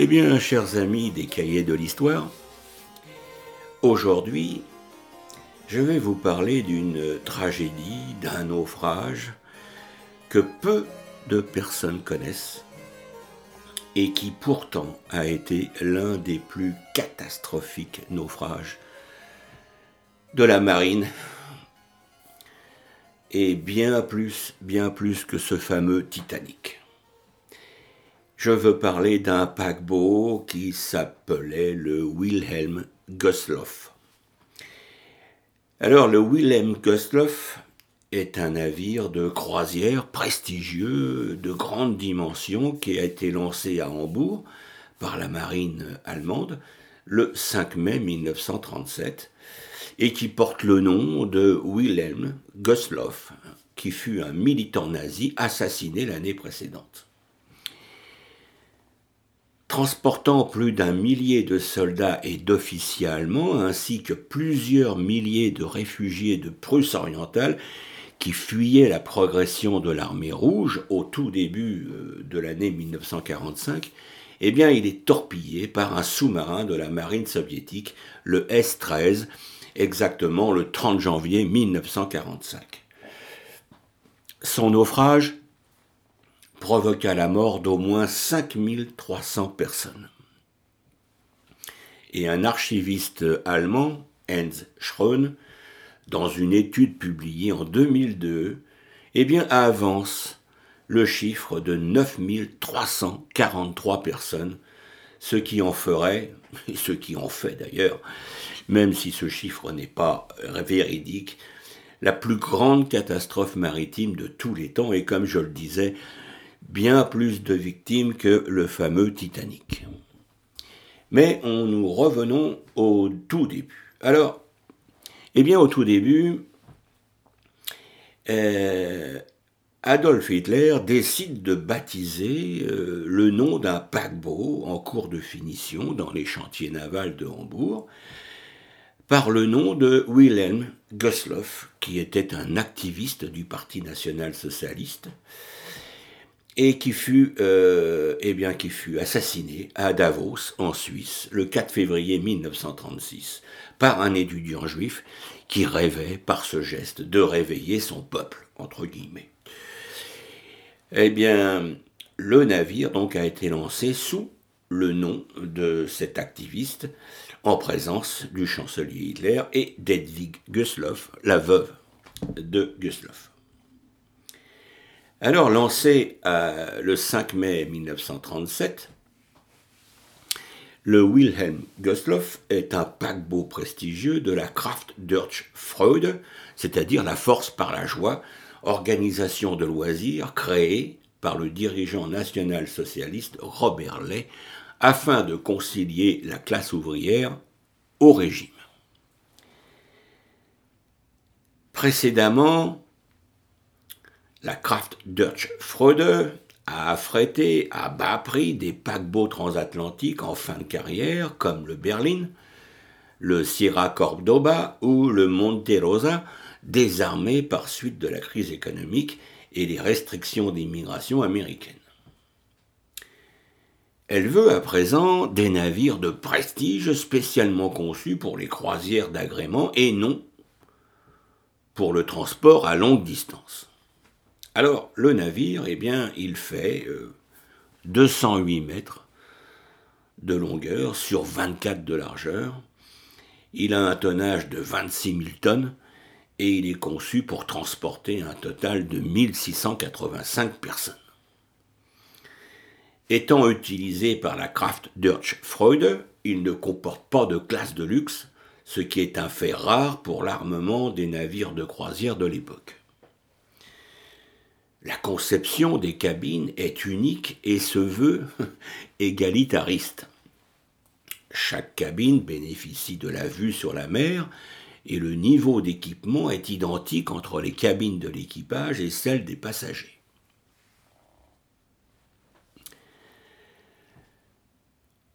Eh bien, chers amis des cahiers de l'histoire, aujourd'hui, je vais vous parler d'une tragédie, d'un naufrage que peu de personnes connaissent et qui pourtant a été l'un des plus catastrophiques naufrages de la marine et bien plus, bien plus que ce fameux Titanic. Je veux parler d'un paquebot qui s'appelait le Wilhelm Gustloff. Alors le Wilhelm Gustloff est un navire de croisière prestigieux de grande dimension qui a été lancé à Hambourg par la marine allemande le 5 mai 1937 et qui porte le nom de Wilhelm Gustloff, qui fut un militant nazi assassiné l'année précédente. Transportant plus d'un millier de soldats et d'officiers allemands, ainsi que plusieurs milliers de réfugiés de Prusse orientale qui fuyaient la progression de l'armée rouge au tout début euh, de l'année 1945, eh bien, il est torpillé par un sous-marin de la marine soviétique, le S-13, exactement le 30 janvier 1945. Son naufrage provoqua la mort d'au moins 5300 personnes. Et un archiviste allemand, Heinz Schrön, dans une étude publiée en 2002, eh bien, avance le chiffre de 9343 personnes, ce qui en ferait, et ce qui en fait d'ailleurs, même si ce chiffre n'est pas véridique, la plus grande catastrophe maritime de tous les temps et comme je le disais, bien plus de victimes que le fameux Titanic. Mais on nous revenons au tout début. Alors, eh bien au tout début, euh, Adolf Hitler décide de baptiser euh, le nom d'un paquebot en cours de finition dans les chantiers navals de Hambourg par le nom de Wilhelm Gustloff, qui était un activiste du Parti national-socialiste et qui fut, euh, eh qui fut assassiné à Davos, en Suisse, le 4 février 1936, par un étudiant juif qui rêvait, par ce geste, de réveiller son peuple, entre guillemets. Eh bien, le navire donc a été lancé sous le nom de cet activiste, en présence du chancelier Hitler et d'Edwig Gustloff, la veuve de Gustloff. Alors lancé euh, le 5 mai 1937, le Wilhelm Gustloff est un paquebot prestigieux de la Kraft Deutsche Freude, c'est-à-dire la force par la joie, organisation de loisirs créée par le dirigeant national-socialiste Robert Ley afin de concilier la classe ouvrière au régime. Précédemment, la Kraft Deutsche Freude a affrété à bas prix des paquebots transatlantiques en fin de carrière comme le Berlin, le Sierra Cordoba ou le Monte Rosa, désarmés par suite de la crise économique et des restrictions d'immigration américaines. Elle veut à présent des navires de prestige spécialement conçus pour les croisières d'agrément et non pour le transport à longue distance. Alors, le navire, eh bien, il fait 208 euh, mètres de longueur sur 24 de largeur. Il a un tonnage de 26 000 tonnes et il est conçu pour transporter un total de 1685 personnes. Étant utilisé par la Kraft Deutsche Freude, il ne comporte pas de classe de luxe, ce qui est un fait rare pour l'armement des navires de croisière de l'époque. La conception des cabines est unique et se veut égalitariste. Chaque cabine bénéficie de la vue sur la mer et le niveau d'équipement est identique entre les cabines de l'équipage et celles des passagers.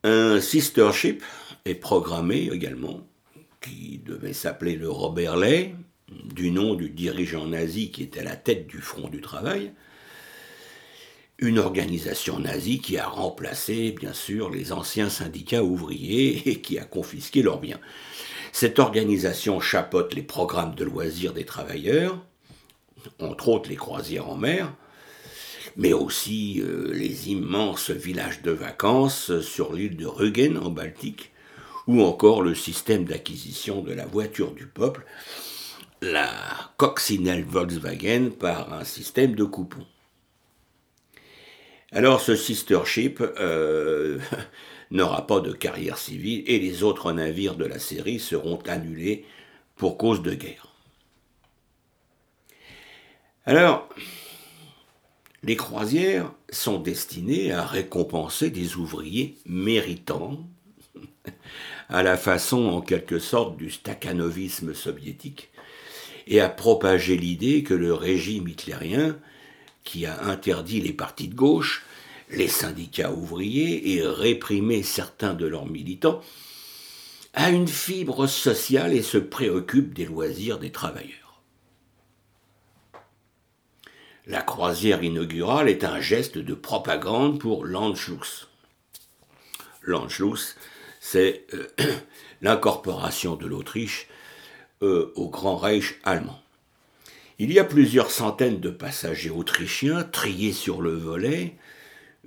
Un sister ship est programmé également, qui devait s'appeler le Robert Ley, du nom du dirigeant nazi qui était à la tête du front du travail. une organisation nazie qui a remplacé, bien sûr, les anciens syndicats ouvriers et qui a confisqué leurs biens. Cette organisation chapeaute les programmes de loisirs des travailleurs, entre autres les croisières en mer, mais aussi euh, les immenses villages de vacances sur l'île de Rügen en Baltique, ou encore le système d'acquisition de la voiture du peuple, la coccinelle Volkswagen par un système de coupons. Alors ce sister ship euh, n'aura pas de carrière civile et les autres navires de la série seront annulés pour cause de guerre. Alors, les croisières sont destinées à récompenser des ouvriers méritants, à la façon en quelque sorte du stakhanovisme soviétique, et à propager l'idée que le régime hitlérien, qui a interdit les partis de gauche, les syndicats ouvriers et réprimer certains de leurs militants, a une fibre sociale et se préoccupe des loisirs des travailleurs. La croisière inaugurale est un geste de propagande pour l'Anschluss. L'Anschluss, c'est euh, l'incorporation de l'Autriche au Grand Reich allemand. Il y a plusieurs centaines de passagers autrichiens triés sur le volet,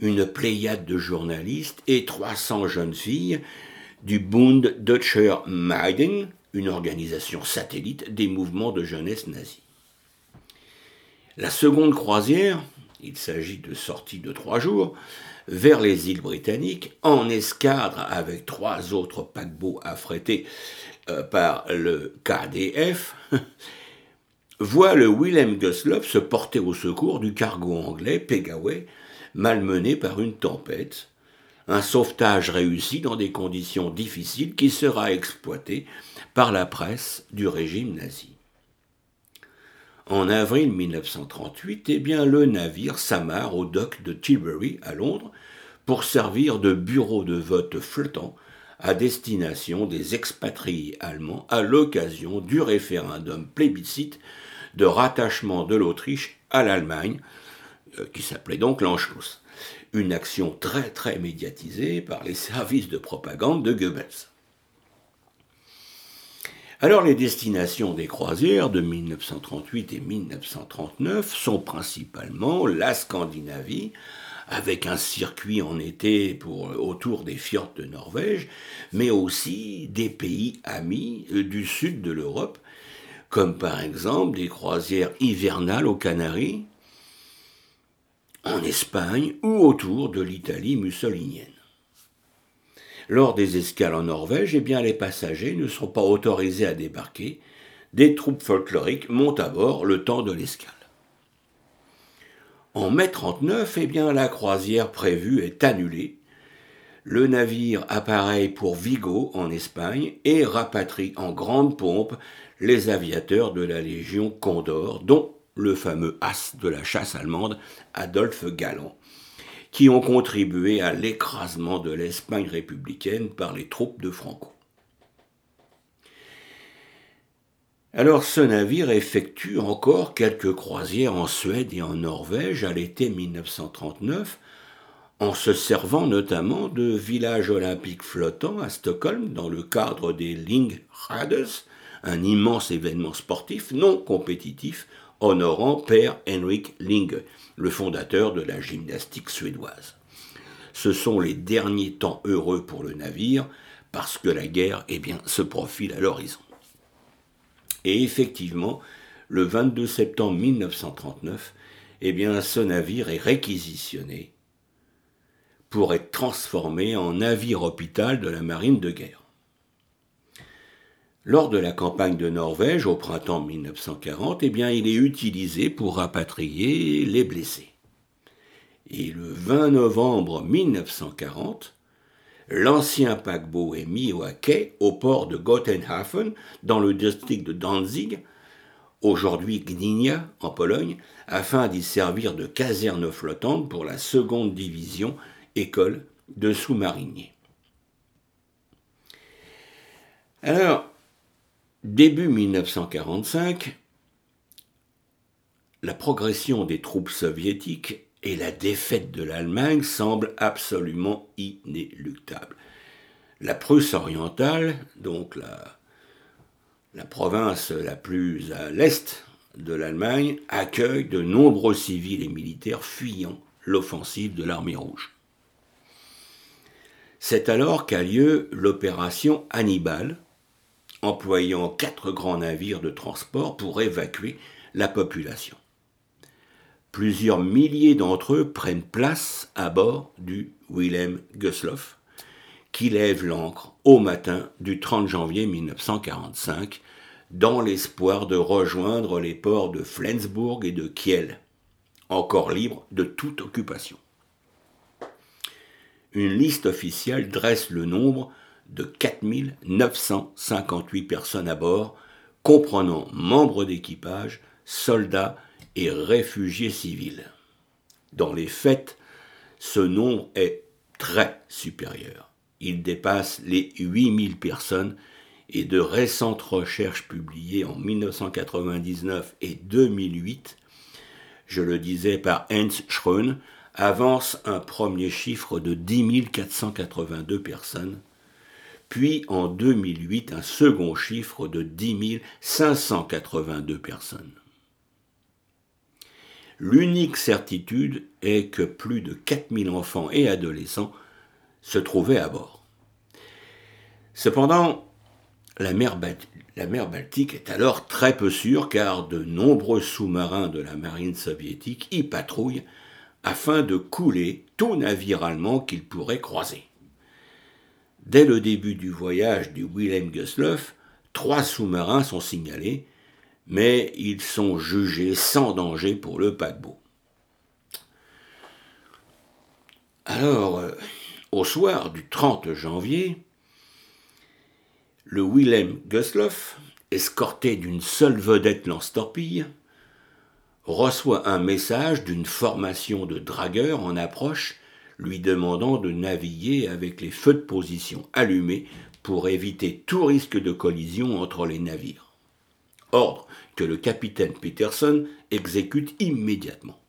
une pléiade de journalistes et 300 jeunes filles du Bund Deutscher Maiden, une organisation satellite des mouvements de jeunesse nazis. La seconde croisière, il s'agit de sorties de trois jours, vers les îles britanniques, en escadre avec trois autres paquebots affrétés euh, par le KDF, voit le Wilhelm Gustloff se porter au secours du cargo anglais Pegaway, malmené par une tempête, un sauvetage réussi dans des conditions difficiles qui sera exploité par la presse du régime nazi. En avril 1938, eh bien, le navire s'amarre au dock de Tilbury à Londres pour servir de bureau de vote flottant à destination des expatriés allemands à l'occasion du référendum plébiscite de rattachement de l'Autriche à l'Allemagne euh, qui s'appelait donc l'Anschluss. Une action très très médiatisée par les services de propagande de Goebbels. Alors les destinations des croisières de 1938 et 1939 sont principalement la Scandinavie, avec un circuit en été pour, autour des fjords de Norvège, mais aussi des pays amis euh, du sud de l'Europe, comme par exemple des croisières hivernales aux Canaries, en Espagne ou autour de l'Italie mussolinienne. Lors des escales en Norvège, eh bien, les passagers ne sont pas autorisés à débarquer. Des troupes folkloriques montent à bord le temps de l'escale. En mai 39, eh bien, la croisière prévue est annulée. Le navire apparaît pour Vigo en Espagne et rapatrie en grande pompe les aviateurs de la Légion Condor, dont le fameux as de la chasse allemande, Adolphe Galland, qui ont contribué à l'écrasement de l'Espagne républicaine par les troupes de Franco. Alors ce navire effectue encore quelques croisières en Suède et en Norvège à l'été 1939, en se servant notamment de villages olympiques flottants à Stockholm dans le cadre des Ling un immense événement sportif non compétitif honorant Père Henrik Linge, le fondateur de la gymnastique suédoise. Ce sont les derniers temps heureux pour le navire, parce que la guerre eh se profile à l'horizon. Et effectivement, le 22 septembre 1939, eh bien, ce navire est réquisitionné pour être transformé en navire hôpital de la marine de guerre. Lors de la campagne de Norvège au printemps 1940, eh il est utilisé pour rapatrier les blessés. Et le 20 novembre 1940, l'ancien paquebot est mis au quai au port de Gottenhafen, dans le district de Danzig, aujourd'hui Gdynia, en Pologne, afin d'y servir de caserne flottante pour la seconde division école de sous-mariniers. Alors, Début 1945, la progression des troupes soviétiques et la défaite de l'Allemagne semble absolument inéluctable. La Prusse orientale, donc la, la province la plus à l'est de l'Allemagne, accueille de nombreux civils et militaires fuyant l'offensive de l'armée rouge. C'est alors qu'a lieu l'opération Hannibal, employant quatre grands navires de transport pour évacuer la population. Plusieurs milliers d'entre eux prennent place à bord du Wilhelm Gustloff, qui lève l'ancre au matin du 30 janvier 1945 dans l'espoir de rejoindre les ports de Flensburg et de Kiel, encore libres de toute occupation. Une liste officielle dresse le nombre de 4958 personnes à bord, comprenant membres d'équipage, soldats et réfugiés civils. Dans les faits, ce nombre est très supérieur. Il dépasse les 8000 personnes et de récentes recherches publiées en 1999 et 2008, je le disais par Hans Schrön, avancent un premier chiffre de 10 482 personnes, puis en 2008 un second chiffre de 10 582 personnes. L'unique certitude est que plus de 4000 enfants et adolescents se trouvaient à bord. Cependant, la mer, la mer, Baltique est alors très peu sûre car de nombreux sous-marins de la marine soviétique y patrouillent afin de couler tout navire allemand qu'ils pourraient croiser. Dès le début du voyage du Wilhelm Gustloff, trois sous-marins sont signalés, mais ils sont jugés sans danger pour le paquebot. Alors, euh, au soir du 30 janvier, le Wilhelm Gustloff, escorté d'une seule vedette lance-torpille, reçoit un message d'une formation de dragueurs en approche lui demandant de naviguer avec les feux de position allumés pour éviter tout risque de collision entre les navires. Ordre que le capitaine Peterson exécute immédiatement.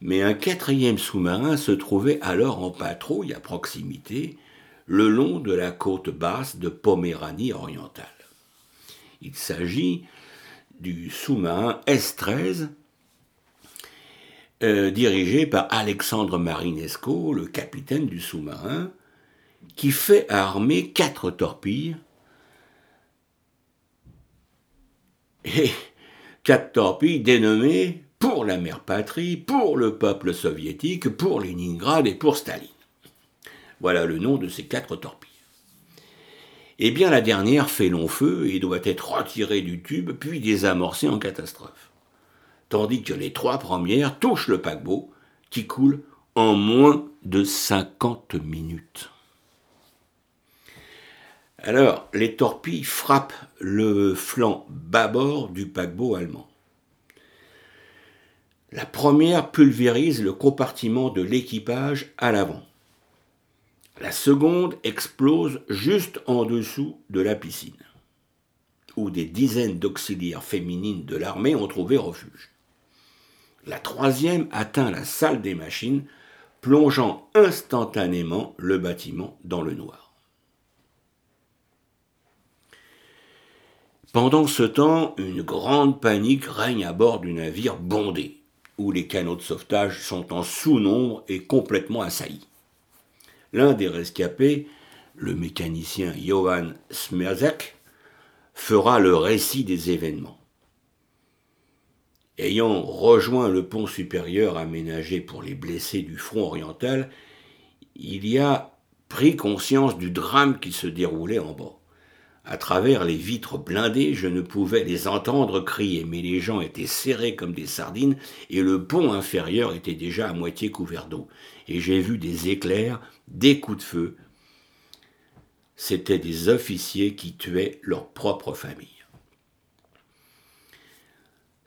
Mais un quatrième sous-marin se trouvait alors en patrouille à proximité, le long de la côte basse de Poméranie orientale. Il s'agit du sous-marin S-13 euh, dirigé par Alexandre Marinesco, le capitaine du sous-marin, qui fait armer quatre torpilles et quatre torpilles dénommées pour la mère patrie, pour le peuple soviétique, pour Leningrad et pour Staline. Voilà le nom de ces quatre torpilles. Eh bien, la dernière fait long feu et doit être retirée du tube, puis désamorcée en catastrophe tandis que les trois premières touchent le paquebot, qui coule en moins de 50 minutes. Alors, les torpilles frappent le flanc bâbord du paquebot allemand. La première pulvérise le compartiment de l'équipage à l'avant. La seconde explose juste en dessous de la piscine, où des dizaines d'auxiliaires féminines de l'armée ont trouvé refuge. La troisième atteint la salle des machines, plongeant instantanément le bâtiment dans le noir. Pendant ce temps, une grande panique règne à bord du navire bondé, où les canaux de sauvetage sont en sous-nombre et complètement assaillis. L'un des rescapés, le mécanicien Johann Smerzek, fera le récit des événements. Ayant rejoint le pont supérieur aménagé pour les blessés du front oriental, il y a pris conscience du drame qui se déroulait en bas. À travers les vitres blindées, je ne pouvais les entendre crier, mais les gens étaient serrés comme des sardines et le pont inférieur était déjà à moitié couvert d'eau. Et j'ai vu des éclairs, des coups de feu. C'étaient des officiers qui tuaient leur propre famille.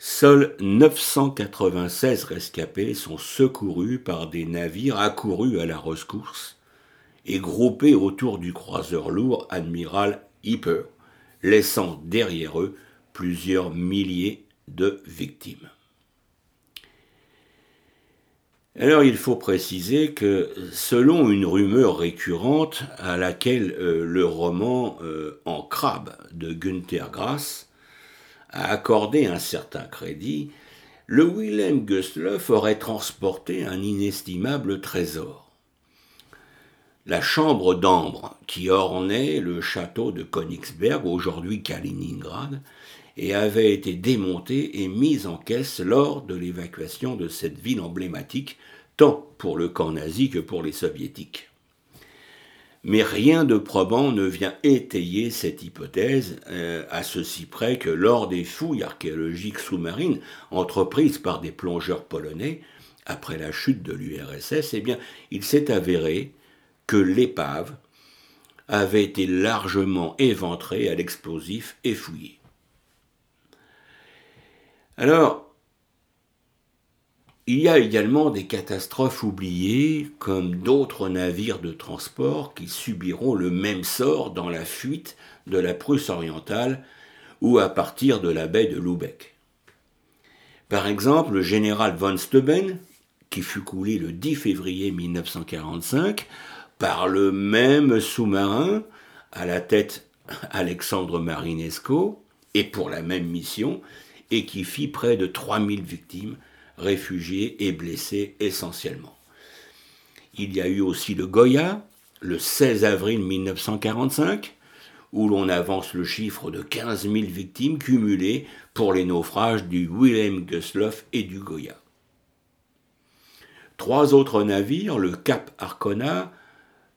Seuls 996 rescapés sont secourus par des navires accourus à la rescousse et groupés autour du croiseur lourd Admiral Hipper, laissant derrière eux plusieurs milliers de victimes. Alors il faut préciser que selon une rumeur récurrente à laquelle euh, le roman euh, En crabe de Günther Grass a accordé un certain crédit, le Wilhelm Gustloff aurait transporté un inestimable trésor. La chambre d'ambre qui ornait le château de Königsberg, aujourd'hui Kaliningrad, et avait été démontée et mise en caisse lors de l'évacuation de cette ville emblématique, tant pour le camp nazi que pour les soviétiques. Mais rien de probant ne vient étayer cette hypothèse, euh, à ceci près que lors des fouilles archéologiques sous-marines entreprises par des plongeurs polonais, après la chute de l'URSS, eh il s'est avéré que l'épave avait été largement éventrée à l'explosif et fouillée. Alors, il y a également des catastrophes oubliées, comme d'autres navires de transport qui subiront le même sort dans la fuite de la Prusse orientale ou à partir de la baie de Lubeck. Par exemple, le général von Steuben, qui fut coulé le 10 février 1945 par le même sous-marin à la tête Alexandre Marinesco, et pour la même mission, et qui fit près de 3000 victimes, réfugiés et blessés essentiellement. Il y a eu aussi le Goya, le 16 avril 1945, où l'on avance le chiffre de 15 000 victimes cumulées pour les naufrages du Wilhelm Gustloff et du Goya. Trois autres navires, le Cap Arcona,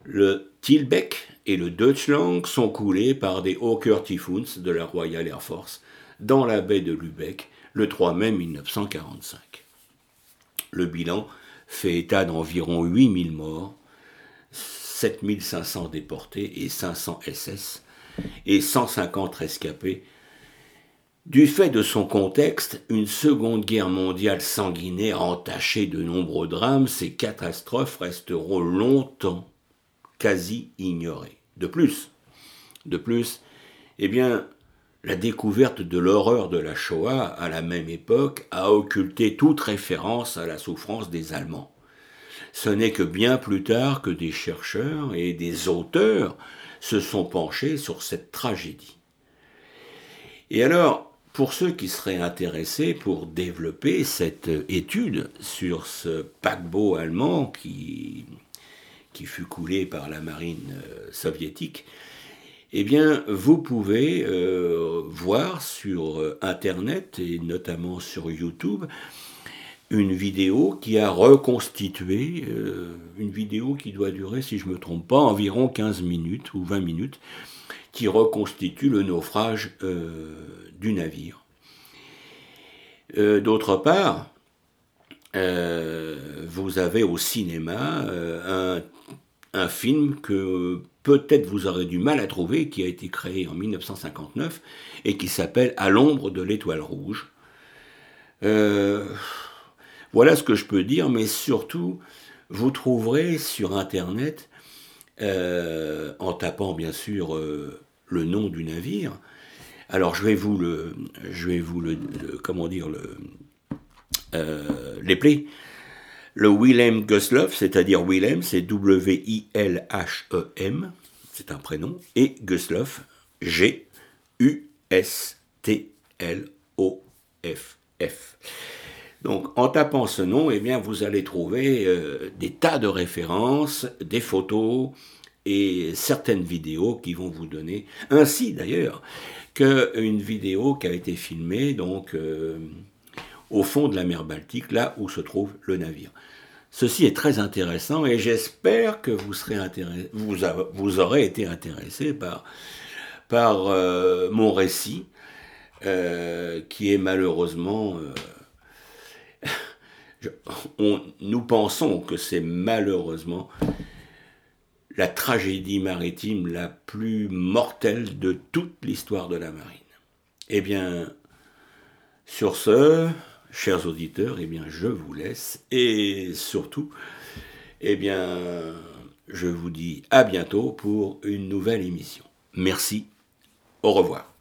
le Tilbeck et le Deutschland, sont coulés par des Hawker Typhoons de la Royal Air Force dans la baie de Lübeck le 3 mai 1945. Le bilan fait état d'environ 8000 morts, 7500 déportés et 500 SS, et 150 rescapés. Du fait de son contexte, une seconde guerre mondiale sanguinaire entachée de nombreux drames, ces catastrophes resteront longtemps quasi ignorées. De plus, de plus, eh bien, la découverte de l'horreur de la Shoah à la même époque a occulté toute référence à la souffrance des Allemands. Ce n'est que bien plus tard que des chercheurs et des auteurs se sont penchés sur cette tragédie. Et alors, pour ceux qui seraient intéressés pour développer cette étude sur ce paquebot allemand qui, qui fut coulé par la marine euh, soviétique, eh bien, vous pouvez euh, voir sur euh, Internet et notamment sur YouTube une vidéo qui a reconstitué, euh, une vidéo qui doit durer, si je ne me trompe pas, environ 15 minutes ou 20 minutes, qui reconstitue le naufrage du navire. D'autre part, vous avez au cinéma un, un film que peut-être vous aurez du mal à trouver, qui a été créé en 1959 et qui s'appelle À l'ombre de l'étoile rouge. Euh, voilà ce que je peux dire, mais surtout, vous trouverez sur Internet, euh, en tapant bien sûr euh, le nom du navire, alors je vais vous le, je vais vous le, comment dire le, les plaies le Willem Gustloff, c'est-à-dire Willem, c'est W-I-L-H-E-M, c'est un prénom, et Gustloff, G-U-S-T-L-O-F-F. Donc en tapant ce nom, eh bien, vous allez trouver euh, des tas de références, des photos et certaines vidéos qui vont vous donner, ainsi d'ailleurs qu'une vidéo qui a été filmée donc euh, au fond de la mer Baltique, là où se trouve le navire. Ceci est très intéressant et j'espère que vous, serez vous, vous, aurez été intéressé par, par euh, mon récit, euh, qui est malheureusement... Euh, nous pensons que c'est malheureusement la tragédie maritime la plus mortelle de toute l'histoire de la marine. Eh bien, sur ce, chers auditeurs, eh bien, je vous laisse et surtout, eh bien, je vous dis à bientôt pour une nouvelle émission. Merci, au revoir.